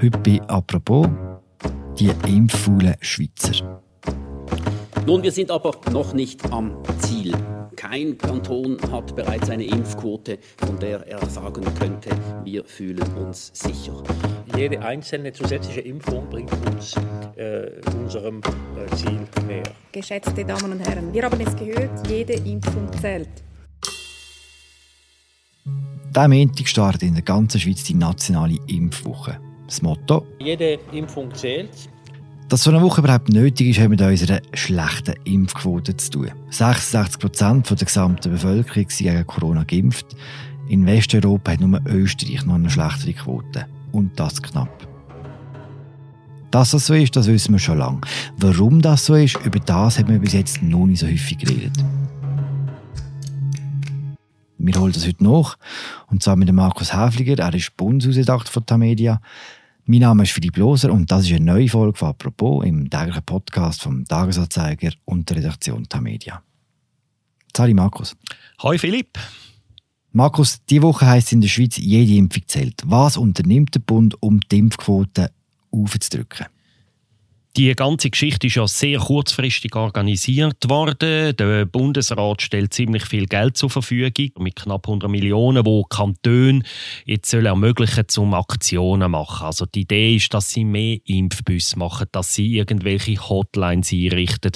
Heute bei «Apropos» die impffaulen Schweizer. Nun, wir sind aber noch nicht am Ziel. Kein Kanton hat bereits eine Impfquote, von der er sagen könnte, wir fühlen uns sicher. Jede einzelne zusätzliche Impfung bringt uns äh, unserem äh, Ziel näher. Geschätzte Damen und Herren, wir haben es gehört, jede Impfung zählt. Diesen Montag startet in der ganzen Schweiz die nationale Impfwoche. Das Motto: Jede Impfung zählt. Dass so eine Woche überhaupt nötig ist, hat mit unserer schlechten Impfquote zu tun. 66 Prozent der gesamten Bevölkerung sind gegen Corona geimpft. In Westeuropa hat nur Österreich noch eine schlechtere Quote. Und das knapp. Dass das so ist, das wissen wir schon lange. Warum das so ist, über das haben wir bis jetzt noch nicht so häufig geredet. Wir holen das heute nach. Und zwar mit dem Markus Häfliger. Er ist Bundeshausredakteur von Tamedia. Mein Name ist Philipp Loser und das ist eine neue Folge von «Apropos» im täglichen Podcast vom Tagesanzeiger und der Redaktion Tamedia. Hallo Markus. Hi Philipp. Markus, diese Woche heisst in der Schweiz, jede Impfung zählt. Was unternimmt der Bund, um die Impfquote aufzudrücken? Die ganze Geschichte ist ja sehr kurzfristig organisiert worden. Der Bundesrat stellt ziemlich viel Geld zur Verfügung, mit knapp 100 Millionen, wo Kantone jetzt sollen ermöglichen, zum Aktionen machen. Also die Idee ist, dass sie mehr Impfbüsse machen, dass sie irgendwelche Hotlines einrichten,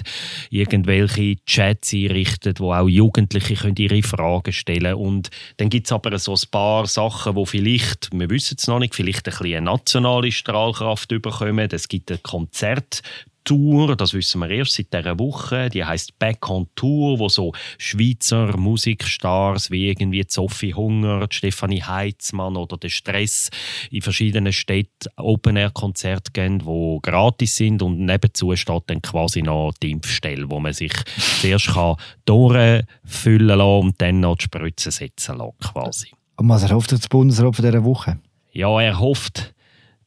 irgendwelche Chats einrichten, wo auch Jugendliche können ihre Fragen stellen können. Und dann gibt es aber so ein paar Sachen, wo vielleicht, wir wissen es noch nicht, vielleicht ein bisschen eine nationale Strahlkraft bekommen. Es gibt ein Konzert Tour, das wissen wir erst seit dieser Woche, die heißt Back on Tour, wo so Schweizer Musikstars wie irgendwie Sophie Hunger, Stefanie Heitzmann oder der Stress in verschiedenen Städten Open-Air-Konzerte geben, die gratis sind und nebenzu steht dann quasi noch die Impfstelle, wo man sich zuerst kann durchfüllen kann und dann noch die Spritze setzen kann, quasi. Und was erhofft das Bundesrat von dieser Woche? Ja, er hofft,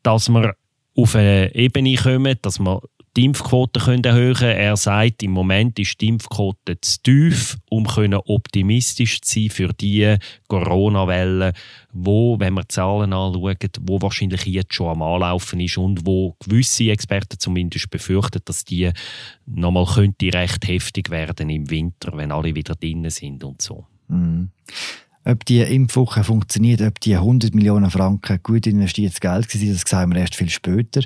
dass wir auf eine Ebene kommen, dass wir die Impfquote erhöhen können. Er sagt, im Moment ist die Impfquote zu tief, um optimistisch zu sein für die Corona-Welle, wo, wenn wir Zahlen anschauen, wo wahrscheinlich jetzt schon am Anlaufen ist und wo gewisse Experten zumindest befürchten, dass die nochmal könnte recht heftig werden im Winter, wenn alle wieder drinnen sind und so. Mhm. Ob die Impfwoche funktioniert, ob die 100 Millionen Franken gut investiertes Geld sind, das sehen wir erst viel später.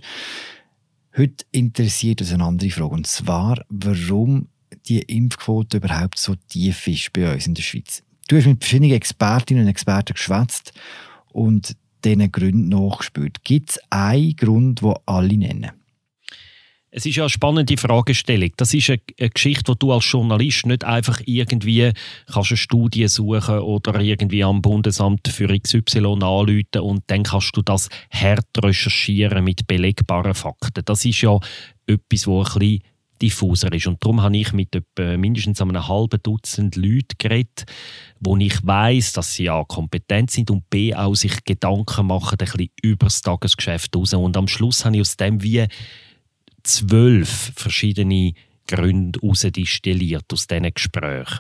Heute interessiert uns eine andere Frage, und zwar, warum die Impfquote überhaupt so tief ist bei uns in der Schweiz. Du hast mit verschiedenen Expertinnen und Experten geschwätzt und diesen Gründen nachgespürt. Gibt es einen Grund, den alle nennen? Es ist ja eine spannende Fragestellung. Das ist eine, Geschichte, wo du als Journalist nicht einfach irgendwie kannst eine Studie suchen oder irgendwie am Bundesamt für XY anrufen und dann kannst du das hart recherchieren mit belegbaren Fakten. Das ist ja etwas, wo ein bisschen diffuser ist. Und darum habe ich mit etwa mindestens einem halben Dutzend Leuten geredet, wo ich weiß, dass sie A kompetent sind und B auch sich Gedanken machen, ein bisschen über das Tagesgeschäft raus. Und am Schluss habe ich aus dem wie zwölf verschiedene Gründe herausdestilliert aus diesen Gesprächen.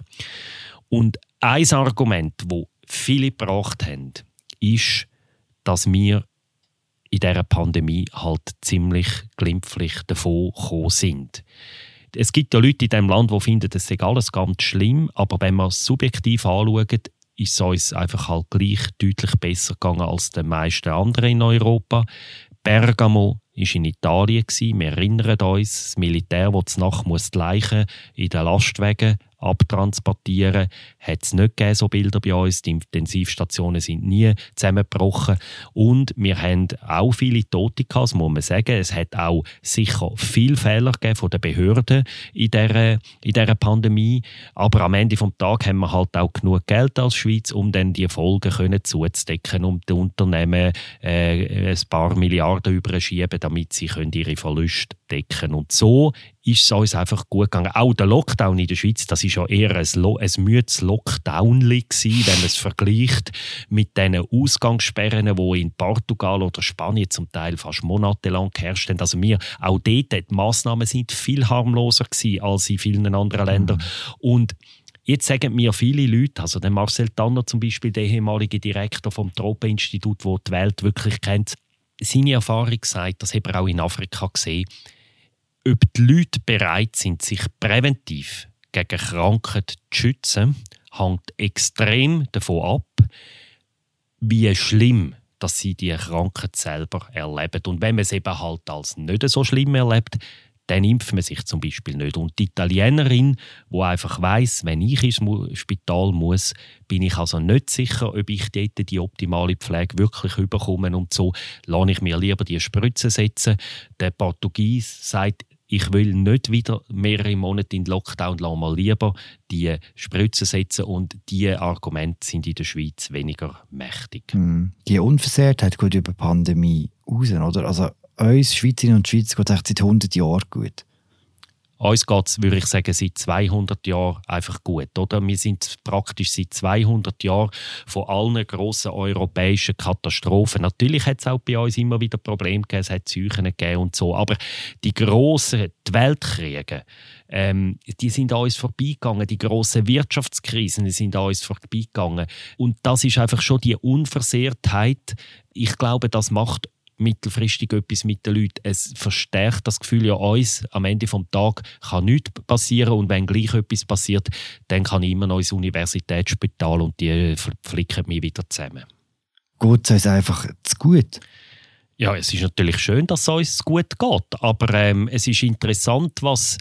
Und ein Argument, das viele gebracht haben, ist, dass wir in dieser Pandemie halt ziemlich glimpflich davon gekommen sind. Es gibt ja Leute in diesem Land, die finden, das sei alles ganz schlimm, aber wenn man es subjektiv anschaut, ist es uns einfach halt gleich deutlich besser gegangen als den meisten anderen in Europa. Bergamo war in Italien. Wir erinnern uns, das Militär, das Nacht muss die Leichen in den Lastwagen abtransportieren. Hat es nicht gegeben, so Bilder bei uns. Die Intensivstationen sind nie zusammengebrochen. Und wir haben auch viele Tote gehabt, das muss man sagen. Es hat auch sicher viele Fehler gegeben von den Behörden in dieser, in dieser Pandemie. Aber am Ende des Tages haben wir halt auch genug Geld als Schweiz, um dann die Folgen können zuzudecken, um die Unternehmen äh, ein paar Milliarden überschieben, damit sie können ihre Verluste decken Und so ist es uns einfach gut gegangen. Auch der Lockdown in der Schweiz, das ist ja eher ein, Lo ein müdes Lockdown gewesen, wenn man es vergleicht mit den Ausgangssperren, die in Portugal oder Spanien zum Teil fast monatelang geherrscht haben. Also wir, auch dort, die Massnahmen sind viel harmloser gewesen als in vielen anderen Ländern. Mhm. Und Jetzt sagen mir viele Leute, also der Marcel Tanner zum Beispiel, der ehemalige Direktor vom Tropeninstitut, wo die Welt wirklich kennt, seine Erfahrung sagt, das hat er auch in Afrika gesehen, ob die Leute bereit sind, sich präventiv gegen Krankheit zu schützen, hängt extrem davon ab, wie schlimm dass sie die Krankheit selber erleben. Und wenn man es eben halt als nicht so schlimm erlebt, dann impft man sich zum Beispiel nicht. Und die Italienerin, die einfach weiß, wenn ich ins Spital muss, bin ich also nicht sicher, ob ich dort die optimale Pflege wirklich bekomme und so, lasse ich mir lieber die Spritze setzen. Der Portugies sagt, ich will nicht wieder mehrere Monate in den Lockdown, lasse mal lieber die Spritzen setzen und diese Argumente sind in der Schweiz weniger mächtig. Mm. Die Unversehrtheit geht über die Pandemie raus, oder? Also uns Schweizerinnen und Schweizer geht es seit 100 Jahren gut. Uns geht es, würde ich sagen, seit 200 Jahren einfach gut. Oder? Wir sind praktisch seit 200 Jahren von allen grossen europäischen Katastrophen. Natürlich hat es auch bei uns immer wieder Probleme gegeben, es hat Seuchen gegeben und so. Aber die grossen die Weltkriege, ähm, die sind an uns vorbeigegangen. Die grossen Wirtschaftskrisen sind an uns vorbeigegangen. Und das ist einfach schon die Unversehrtheit. Ich glaube, das macht mittelfristig etwas mit den Leuten. Es verstärkt das Gefühl ja uns, am Ende des Tages kann nichts passieren und wenn gleich etwas passiert, dann kann ich immer noch ins Universitätsspital und die flicken mich wieder zusammen. Geht es uns einfach zu gut? Ja, es ist natürlich schön, dass es uns gut geht, aber ähm, es ist interessant, was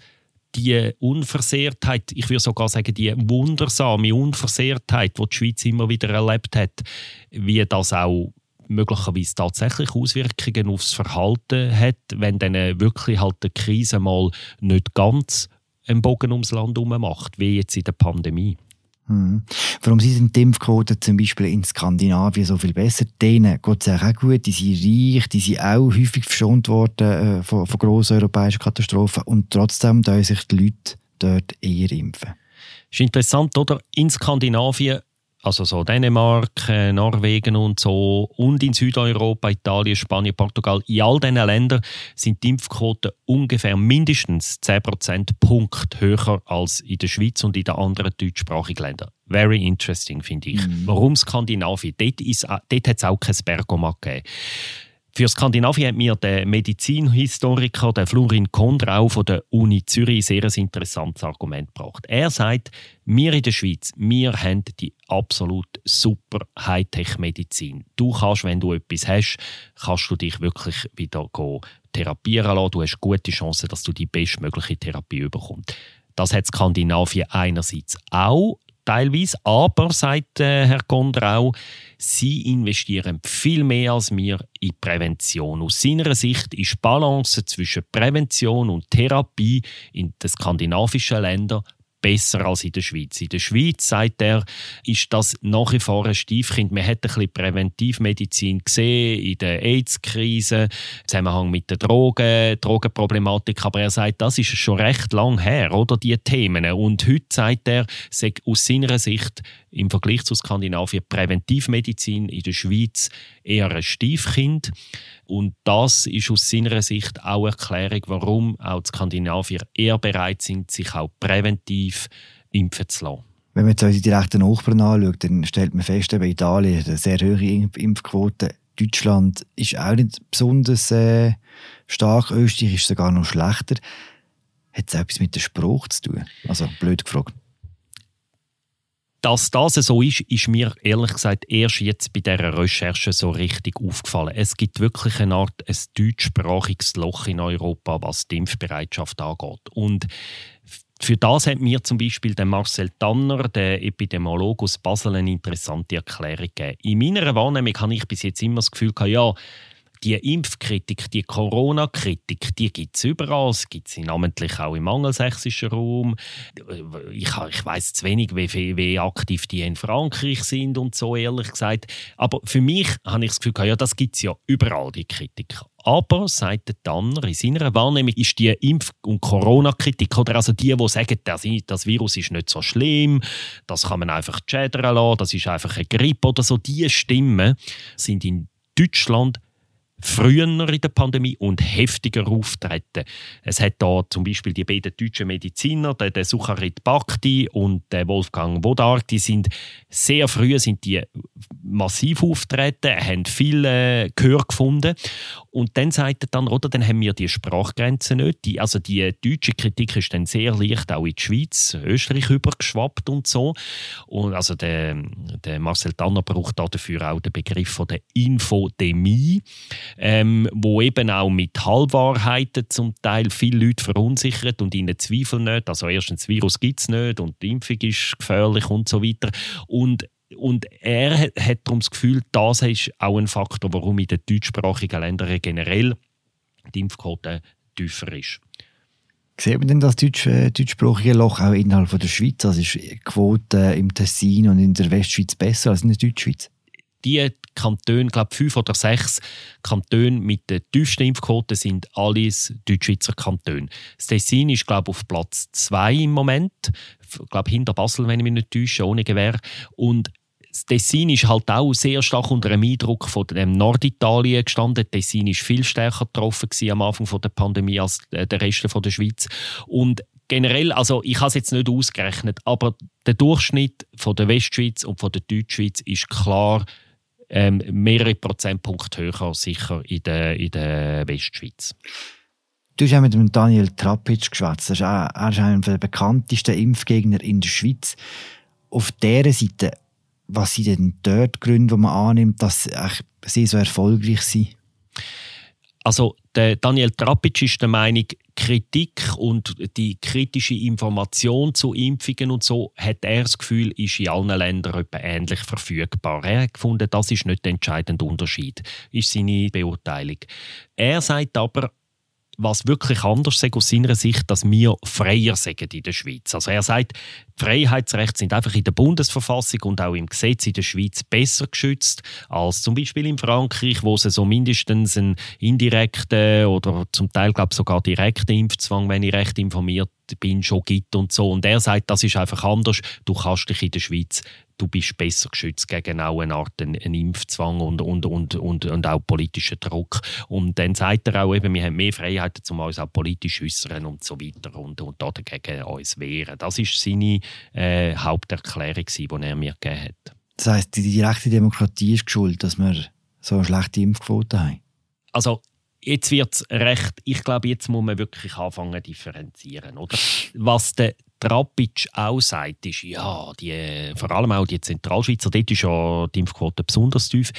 die Unversehrtheit, ich würde sogar sagen, die wundersame Unversehrtheit, die die Schweiz immer wieder erlebt hat, wie das auch möglicherweise tatsächlich Auswirkungen aufs Verhalten hat, wenn dann wirklich halt die Krise mal nicht ganz einen Bogen ums Land herum macht, wie jetzt in der Pandemie. Hm. Warum sind die Impfquoten zum Beispiel in Skandinavien so viel besser? Denen geht es auch gut, die sind reich, die sind auch häufig verschont worden äh, von, von grossen europäischen Katastrophen und trotzdem da sich die Leute dort eher impfen. Das ist interessant, oder? In Skandinavien also so Dänemark, äh, Norwegen und so und in Südeuropa, Italien, Spanien, Portugal, in all diesen Ländern sind die Impfquoten ungefähr mindestens 10 Punkt höher als in der Schweiz und in den anderen deutschsprachigen Ländern. Very interesting, finde ich. Mhm. Warum Skandinavien? Dort, dort hat es auch kein Bergomat gegeben. Für Skandinavien hat mir der Medizinhistoriker der Florin Kondrau von der Uni Zürich sehr ein interessantes Argument gebracht. Er sagt, wir in der Schweiz, wir haben die absolut super Hightech-Medizin. Du kannst, wenn du etwas hast, kannst du dich wirklich wieder therapieren lassen. Du hast gute Chancen, dass du die bestmögliche Therapie bekommst. Das hat Skandinavien einerseits auch, teilweise. Aber, sagt äh, Herr Kondrau, sie investieren viel mehr als wir in Prävention. Aus seiner Sicht ist die Balance zwischen Prävention und Therapie in den skandinavischen Ländern besser als in der Schweiz. In der Schweiz, sagt er, ist das nach wie vor ein Stiefkind. Man hat ein bisschen Präventivmedizin gesehen in der AIDS-Krise, im Zusammenhang mit der Drogen, Drogenproblematik. Aber er sagt, das ist schon recht lang her, oder, die Themen. Und heute sagt er, aus seiner Sicht im Vergleich zu Skandinavien Präventivmedizin in der Schweiz eher ein Stiefkind. Und das ist aus seiner Sicht auch eine Erklärung, warum auch die Skandinavier eher bereit sind, sich auch präventiv impfen zu lassen. Wenn man jetzt unsere direkten Nachbarn anschaut, dann stellt man fest, dass Italien eine sehr hohe Impfquote. Deutschland ist auch nicht besonders äh, stark. Österreich ist sogar noch schlechter. Hat es etwas mit der Spruch zu tun? Also, blöd gefragt dass das so ist, ist mir ehrlich gesagt erst jetzt bei dieser Recherche so richtig aufgefallen. Es gibt wirklich eine Art ein deutschsprachiges Loch in Europa, was die Impfbereitschaft angeht. Und für das hat mir zum Beispiel der Marcel Tanner, der Epidemiologe aus Basel, eine interessante Erklärung gegeben. In meiner Wahrnehmung habe ich bis jetzt immer das Gefühl ja, die Impfkritik, die Corona-Kritik, die gibt es überall. Es gibt sie namentlich auch im angelsächsischen Raum. Ich, ich weiß zu wenig, wie, wie, aktiv die in Frankreich sind und so, ehrlich gesagt. Aber für mich habe ich das Gefühl, ja, das gibt es ja überall, die Kritik. Aber, sagt der Tanner, in seiner Wahrnehmung ist die Impf- und Corona-Kritik, oder also die, die sagen, das, Virus ist nicht so schlimm, das kann man einfach schädern lassen, das ist einfach eine Grippe oder so, diese Stimmen sind in Deutschland früher in der Pandemie und heftiger auftreten. Es hat da zum Beispiel die beiden deutschen Mediziner, der, der Sucharit Bhakti und der Wolfgang Wodar, die sind sehr früh sind die massiv auftreten, haben viel äh, Gehör gefunden und dann sagt er dann, oder, dann haben wir die Sprachgrenzen nicht. Die, also die deutsche Kritik ist dann sehr leicht auch in die Schweiz, Österreich übergeschwappt und so. Und also der, der Marcel Tanner braucht dafür auch den Begriff von der Infodemie ähm, wo eben auch mit Halbwahrheiten zum Teil viele Leute verunsichert und ihnen zweifeln nicht. Also erstens, das Virus gibt es nicht und die Impfung ist gefährlich und so weiter. Und und er hat darum das Gefühl, das ist auch ein Faktor, warum in den deutschsprachigen Ländern generell die Impfquote tiefer ist. Sieht man denn das deutsch, äh, deutschsprachige Loch auch innerhalb von der Schweiz? Also ist die Quote im Tessin und in der Westschweiz besser als in der Deutschschweiz? Die Kantone, glaube fünf oder sechs Kantone mit der tiefsten Impfquote sind alles Deutschschweizer Kantone. Das Tessin ist, glaube auf Platz zwei im Moment. Ich glaube, hinter Basel, wenn ich mich nicht täusche, ohne Gewehr. Und das Tessin ist halt auch sehr stark unter dem Eindruck von dem Norditalien gestanden. Tessin ist viel stärker getroffen am Anfang der Pandemie als der Rest der Schweiz. Und generell, also ich habe es jetzt nicht ausgerechnet, aber der Durchschnitt von der Westschweiz und von der Deutschschweiz ist klar ähm, mehrere Prozentpunkte höher sicher in der, in der Westschweiz. Du hast auch mit dem Daniel Trapic geschwätzt. Er ist einer der bekanntesten Impfgegner in der Schweiz. Auf dieser Seite, was sind denn dort die Gründe, die man annimmt, dass sie so erfolgreich sind? Also der Daniel Trapic ist der Meinung, Kritik und die kritische Information zu Impfungen und so, hat er das Gefühl, ist in allen Ländern ähnlich verfügbar. Er hat gefunden, das ist nicht der entscheidende Unterschied, ist seine Beurteilung. Er sagt aber, was wirklich anders ist aus seiner Sicht, dass wir freier sagen in der Schweiz. Also er sagt, die Freiheitsrechte sind einfach in der Bundesverfassung und auch im Gesetz in der Schweiz besser geschützt als zum Beispiel in Frankreich, wo es so mindestens einen indirekten oder zum Teil glaube sogar direkten Impfzwang, wenn ich recht informiert bin, schon gibt und so. Und er sagt, das ist einfach anders. Du kannst dich in der Schweiz du bist besser geschützt gegen auch eine Art einen, Impfzwang und, und, und, und, und auch politischen Druck. Und dann sagt er auch eben, wir haben mehr Freiheiten, um uns auch politisch äußern und so weiter und, und dagegen uns wehren. Das ist seine äh, Haupterklärung, die er mir gegeben hat. Das heisst, die direkte Demokratie ist schuld, dass wir so eine schlechte Impfquote haben? Also jetzt wird es recht, ich glaube, jetzt muss man wirklich anfangen zu differenzieren. Oder? Was der Trapic auch sagt, ist, ja, die, vor allem auch die Zentralschweizer, dort ist ja die Impfquote besonders tief,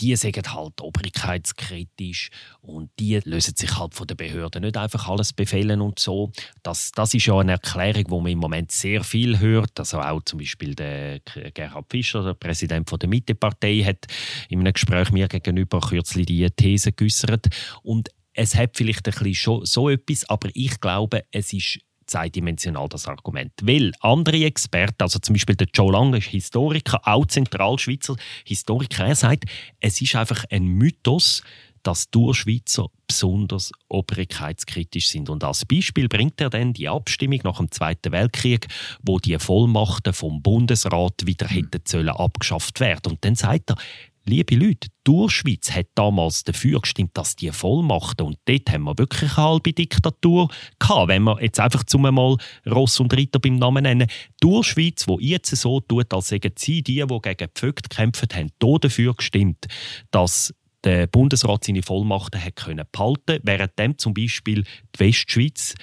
die sagen halt obrigkeitskritisch und die lösen sich halt von den Behörden nicht einfach alles befehlen und so. Das, das ist ja eine Erklärung, wo man im Moment sehr viel hört. Also auch zum Beispiel der Gerhard Fischer, der Präsident von der Mittepartei, hat in einem Gespräch mir gegenüber kürzlich die These geäußert. Und es hat vielleicht ein bisschen so etwas, aber ich glaube, es ist zweidimensional, das Argument. Weil andere Experten, also zum Beispiel der Joe Lang, ist Historiker, auch Zentralschweizer Historiker, er sagt, es ist einfach ein Mythos, dass Durchschweizer besonders obrigkeitskritisch sind. Und als Beispiel bringt er dann die Abstimmung nach dem Zweiten Weltkrieg, wo die Vollmachten vom Bundesrat wieder hätten sollen abgeschafft werden. Und dann sagt er, liebe Leute, die Durchschweiz hat damals dafür gestimmt, dass die Vollmachten, und dort haben wir wirklich eine halbe Diktatur gehabt, wenn wir jetzt einfach zum einmal Ross und Ritter beim Namen nennen. Die Durchschweiz, die jetzt so tut, als sagen sie, die, die gegen Vögte gekämpft haben, dafür gestimmt, dass der Bundesrat seine Vollmachten hat können behalten, während zum Beispiel die Westschweiz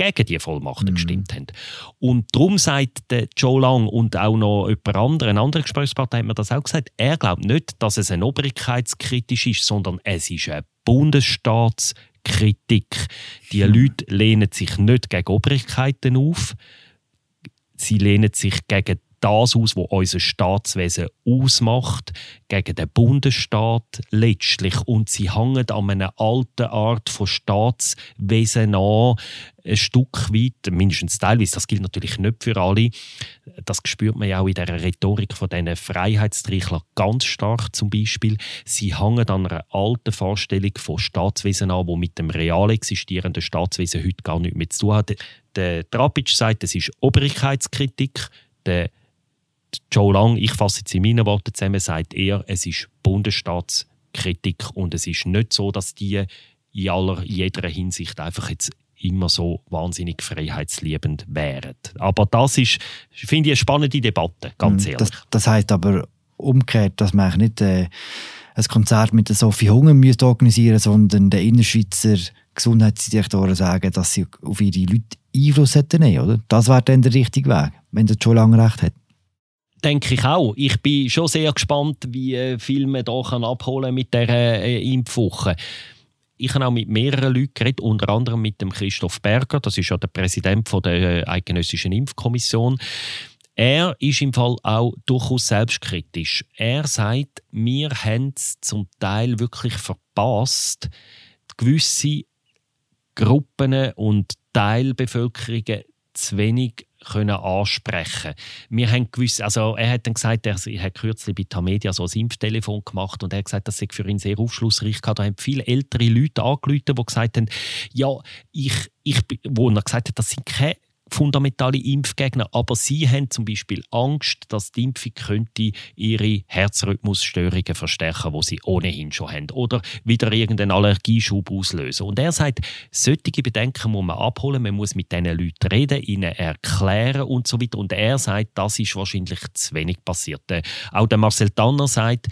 gegen die Vollmachten mhm. gestimmt haben. Und darum sagt der Joe Lang und auch noch jemand anderes, ein anderer Gesprächspartner hat mir das auch gesagt, er glaubt nicht, dass es eine obrigkeitskritisch ist, sondern es ist eine Bundesstaatskritik. Die mhm. Leute lehnen sich nicht gegen Obrigkeiten auf, sie lehnen sich gegen das aus, was unser Staatswesen ausmacht, gegen den Bundesstaat letztlich. Und sie hängen an einer alten Art von Staatswesen an, ein Stück weit, mindestens teilweise, das gilt natürlich nicht für alle, das spürt man ja auch in der Rhetorik von diesen Freiheitstrichler ganz stark zum Beispiel. Sie hängen an einer alten Vorstellung von Staatswesen an, wo mit dem real existierenden Staatswesen heute gar nichts mehr zu tun hat. Der Trapic sagt, es ist Obrigkeitskritik, Joe Lang, ich fasse jetzt in meinen Worten zusammen, sagt er, es ist Bundesstaats Kritik und es ist nicht so, dass die in aller jeder Hinsicht einfach jetzt immer so wahnsinnig freiheitsliebend wären. Aber das ist, finde ich, eine spannende Debatte, ganz hm, ehrlich. Das, das heißt aber umgekehrt, dass man nicht äh, ein Konzert mit der Sophie Hunger müsste organisieren sondern der Innerschweizer Gesundheitsdirektoren sagen, dass sie auf ihre Leute Einfluss hätten, oder? Das wäre dann der richtige Weg, wenn der schon lange recht hat. Denke ich auch. Ich bin schon sehr gespannt, wie äh, viel man hier abholen mit dieser äh, Impfwoche ich habe auch mit mehreren Leuten geredet, unter anderem mit dem Christoph Berger, das ist ja der Präsident der äh, Eidgenössischen Impfkommission. Er ist im Fall auch durchaus selbstkritisch. Er sagt, wir haben es zum Teil wirklich verpasst, gewisse Gruppen und Teilbevölkerungen zu wenig können ansprechen Wir haben gewusst, also er hat dann gesagt, er, hat kürzlich bei Tamedia so ein Impftelefon gemacht und er hat gesagt, das sei für ihn sehr aufschlussreich gehabt. Da haben viele ältere Leute angerufen, die gesagt haben, ja, ich, ich, wo er gesagt hat, das sind keine fundamentale Impfgegner, aber sie haben zum Beispiel Angst, dass die Impfung könnte ihre Herzrhythmusstörungen verstärken, wo sie ohnehin schon haben, oder wieder irgendeinen Allergieschub auslösen. Und er sagt, solche Bedenken muss man abholen, man muss mit diesen Leuten reden, ihnen erklären und so weiter. Und er sagt, das ist wahrscheinlich zu wenig passiert. Auch der Marcel Tanner sagt,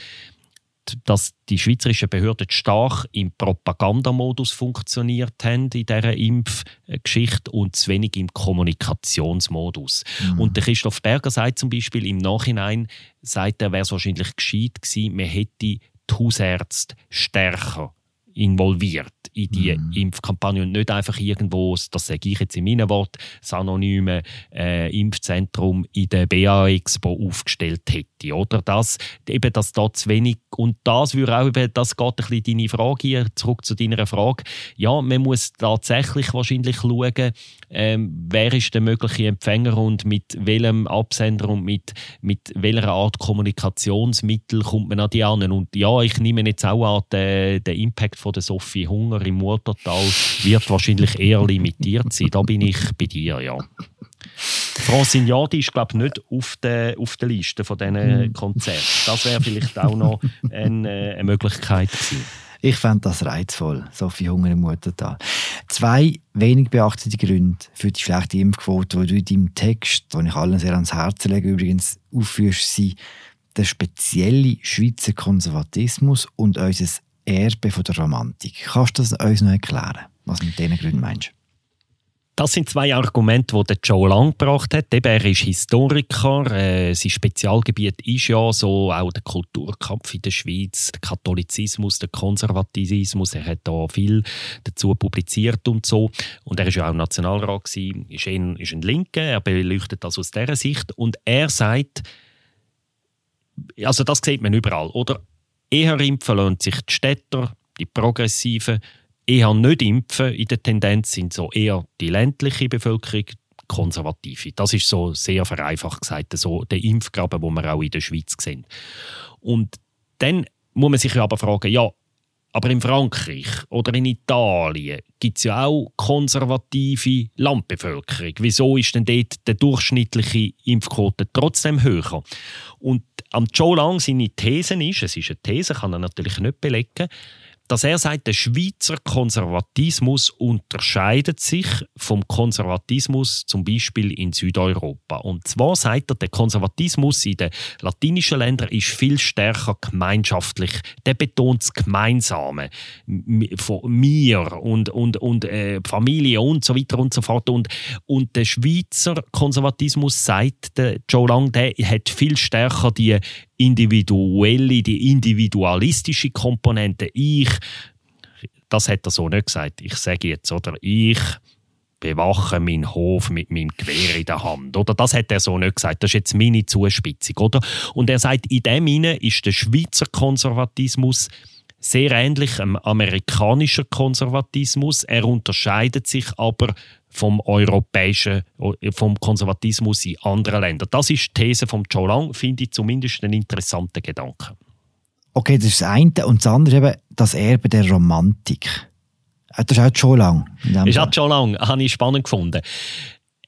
dass die schweizerischen Behörden stark im Propagandamodus funktioniert haben in dieser Impfgeschichte und zu wenig im Kommunikationsmodus. Mhm. Und der Christoph Berger sagt zum Beispiel im Nachhinein, sagt er, wäre es wahrscheinlich gescheit gewesen, man hätte die Hausärzte stärker involviert in die mm. Impfkampagne und nicht einfach irgendwo, das sage ich jetzt in meinen Worten, das anonyme äh, Impfzentrum in der BA Expo aufgestellt hätte. Oder das, eben, dass da zu wenig, und das würde auch, eben, das geht ein bisschen deine Frage hier, zurück zu deiner Frage. Ja, man muss tatsächlich wahrscheinlich schauen, ähm, wer ist der mögliche Empfänger und mit welchem Absender und mit, mit welcher Art Kommunikationsmittel kommt man an die an. Und ja, ich nehme jetzt auch an, den, den Impact von der Sophie Hunger im Murtertal wird wahrscheinlich eher limitiert sein. Da bin ich bei dir, ja. Francine Jadi ist, glaube ich, nicht auf der, auf der Liste von diesen hm. Konzerten. Das wäre vielleicht auch noch eine, äh, eine Möglichkeit gewesen. Ich fände das reizvoll, Sophie Hunger im Muttertal. Zwei wenig beachtete Gründe für die schlechte Impfquote, die du in deinem Text, den ich allen sehr ans Herz lege, übrigens aufführst, sind der spezielle Schweizer Konservatismus und unser Erbe von der Romantik. Kannst du das uns noch erklären, was du mit diesen Gründen meinst? Das sind zwei Argumente, die Joe Lang gebracht hat. Er ist Historiker. Äh, sein Spezialgebiet ist ja so auch der Kulturkampf in der Schweiz, der Katholizismus, der Konservatismus. Er hat da viel dazu publiziert und so. Und er ist ja auch Nationalrat gewesen, ist ein, ist Linker. Er beleuchtet das aus dieser Sicht. Und er sagt, also das sieht man überall, oder? Eher impfen lassen sich die Städter, die Progressiven, eher nicht impfen in der Tendenz sind so eher die ländliche Bevölkerung, Konservative. Das ist so sehr vereinfacht gesagt, so der Impfgraben, wo wir auch in der Schweiz sehen. Und dann muss man sich aber fragen, ja, aber in Frankreich oder in Italien gibt es ja auch konservative Landbevölkerung. Wieso ist denn dort der durchschnittliche Impfquote trotzdem höher? Und am Joe Lang seine These ist, es ist eine These, kann er natürlich nicht belegen, dass er sagt, der Schweizer Konservatismus unterscheidet sich vom Konservatismus zum Beispiel in Südeuropa. Und zwar sagt er, der Konservatismus in den latinischen Ländern ist viel stärker gemeinschaftlich. Der betont das Gemeinsame von mir und, und, und äh, Familie und so weiter und so fort. Und, und der Schweizer Konservatismus, sagt Joe Lang, der hat viel stärker die individuelle, die individualistische Komponente. Ich, das hat er so nicht gesagt. Ich sage jetzt, oder ich bewache meinen Hof mit meinem Gewehr in der Hand. Oder das hat er so nicht gesagt. Das ist jetzt meine Zuspitzung, oder? Und er sagt, in dem Sinne ist der Schweizer Konservatismus sehr ähnlich am amerikanischen Konservatismus. Er unterscheidet sich aber vom europäischen, vom Konservatismus in anderen Ländern. Das ist die These von Joe Lang, finde ich zumindest einen interessanten Gedanken. Okay, das ist das eine. Und das andere eben das Erbe der Romantik. Äh, das ist auch Joe Lang. Das ist auch Joe Lang, habe ich spannend gefunden.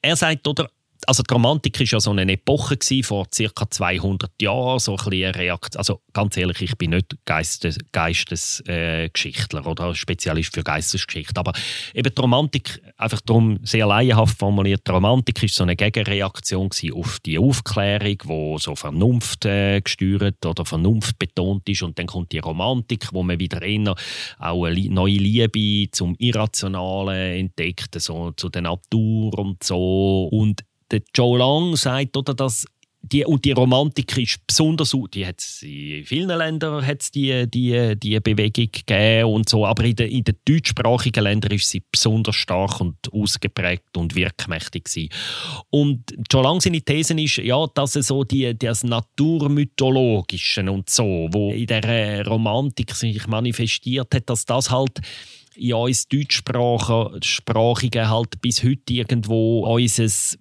Er sagt, oder, also die Romantik war ja so eine Epoche gewesen, vor ca. 200 Jahren, so ein eine Reaktion. Also ganz ehrlich, ich bin nicht Geistes, Geistesgeschichtler äh, oder Spezialist für Geistesgeschichte, aber eben die Romantik, einfach darum sehr laienhaft formuliert, die Romantik ist so eine Gegenreaktion auf die Aufklärung, wo so Vernunft äh, gesteuert oder Vernunft betont ist und dann kommt die Romantik, wo man wieder eher auch eine neue Liebe zum Irrationalen entdeckt, so zu der Natur und so und der Joe Long sagt, oder, dass die, und die Romantik ist besonders, die hat in vielen Ländern hat's die, die, die Bewegung gegeben und so, aber in den, in den deutschsprachigen Ländern ist sie besonders stark und ausgeprägt und wirkmächtig gewesen. Und Joe Lang seine These ist, ja, dass es so die, das Naturmythologische und so, wo in der Romantik sich manifestiert hat, dass das halt in uns Deutschsprachigen halt bis heute irgendwo unser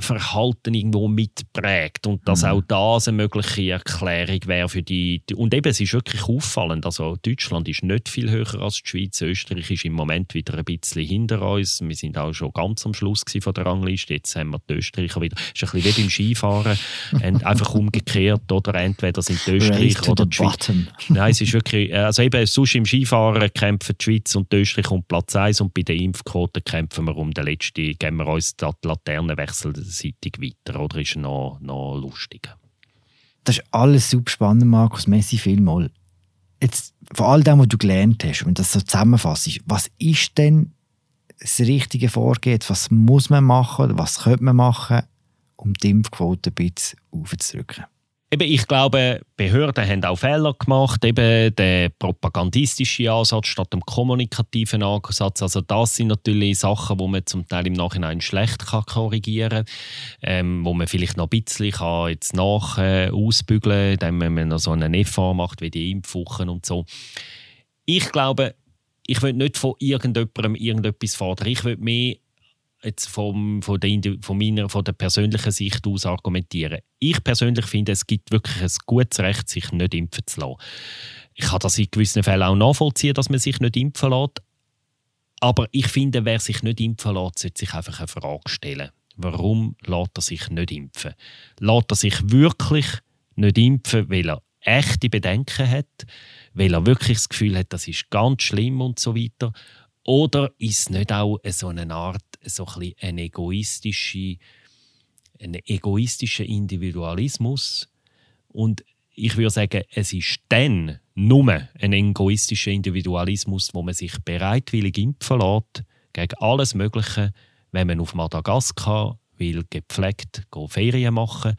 Verhalten irgendwo mitprägt und dass mhm. auch das eine mögliche Erklärung wäre für die, und eben es ist wirklich auffallend, also Deutschland ist nicht viel höher als die Schweiz, Österreich ist im Moment wieder ein bisschen hinter uns, wir sind auch schon ganz am Schluss von der Rangliste, jetzt haben wir die Österreicher wieder, es ist ein bisschen wie beim Skifahren, einfach umgekehrt, oder entweder sind die Österreicher oder die Schweiz. Nein, es ist wirklich, also eben sonst im Skifahren kämpfen die Schweiz und die Österreich um Platz 1 und bei den Impfquoten kämpfen wir um den letzten, geben wir uns die Laterne weg wechselseitig weiter oder ist noch, noch lustiger? Das ist alles super spannend, Markus. Messi vielmal. Jetzt, von all dem, was du gelernt hast, wenn du das so zusammenfasst, was ist denn das richtige Vorgehen? Was muss man machen was könnte man machen, um die Impfquote ein bisschen aufzudrücken? Eben, ich glaube, Behörden haben auch Fehler gemacht. Eben der propagandistische Ansatz statt dem kommunikativen Ansatz. Also das sind natürlich Sachen, wo man zum Teil im Nachhinein schlecht kann korrigieren kann, ähm, wo man vielleicht noch ein bisschen kann jetzt nach äh, ausbügeln kann, indem man noch so einen FA macht wie die Impfwochen und so. Ich glaube, ich will nicht von irgendjemandem irgendetwas fordern. Ich will mehr jetzt vom, von, der, von, meiner, von der persönlichen Sicht aus argumentieren. Ich persönlich finde, es gibt wirklich ein gutes Recht, sich nicht impfen zu lassen. Ich kann das in gewissen Fällen auch nachvollziehen, dass man sich nicht impfen lässt. Aber ich finde, wer sich nicht impfen lässt, sollte sich einfach eine Frage stellen. Warum lässt er sich nicht impfen? Lässt er sich wirklich nicht impfen, weil er echte Bedenken hat, weil er wirklich das Gefühl hat, das ist ganz schlimm und so weiter? Oder ist es nicht auch so eine Art, so ein, ein egoistische, ein egoistischer Individualismus? Und ich würde sagen, es ist dann nur ein egoistischer Individualismus, wo man sich bereitwillig impfen lässt, gegen alles Mögliche, wenn man auf Madagaskar will gepflegt Ferien machen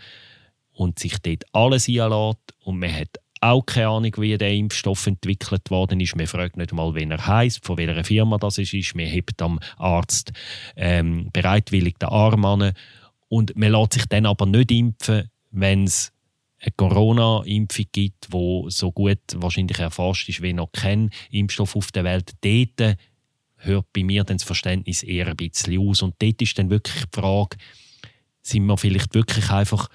und sich dort alles einlässt und man hat auch keine Ahnung, wie der Impfstoff entwickelt worden ist. Man fragt nicht mal, wen er heißt, von welcher Firma das ist. Man hebt am Arzt ähm, bereitwillig den Arm an. Und man lässt sich dann aber nicht impfen, wenn es eine Corona-Impfung gibt, wo so gut wahrscheinlich erforscht ist wie noch kein Impfstoff auf der Welt. Dort hört bei mir dann das Verständnis eher ein bisschen aus. Und dort ist dann wirklich die Frage, sind wir vielleicht wirklich einfach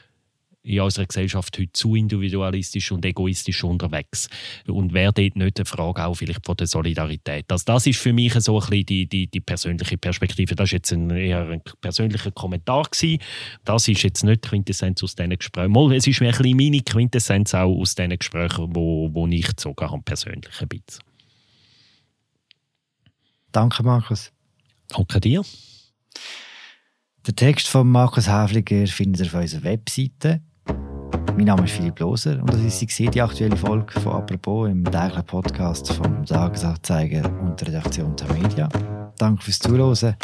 in unserer Gesellschaft heute zu individualistisch und egoistisch unterwegs. Und wäre dort nicht eine Frage auch vielleicht von der Solidarität? Also das ist für mich so ein bisschen die, die, die persönliche Perspektive. Das war jetzt ein, eher ein persönlicher Kommentar. Gewesen. Das ist jetzt nicht Quintessenz aus diesen Gesprächen. Mal, es ist mir ein bisschen meine Quintessenz auch aus diesen Gesprächen, wo, wo ich gezogen habe, persönlich ein bisschen. Danke, Markus. Danke dir. Den Text von Markus Häfliger findet ihr auf unserer Webseite mein Name ist Philipp Loser und das ist die aktuelle Folge von «Apropos» im täglichen Podcast vom Tagesanzeiger und der Redaktion der Media. Danke fürs Zuhören.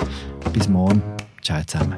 Bis morgen. Ciao zusammen.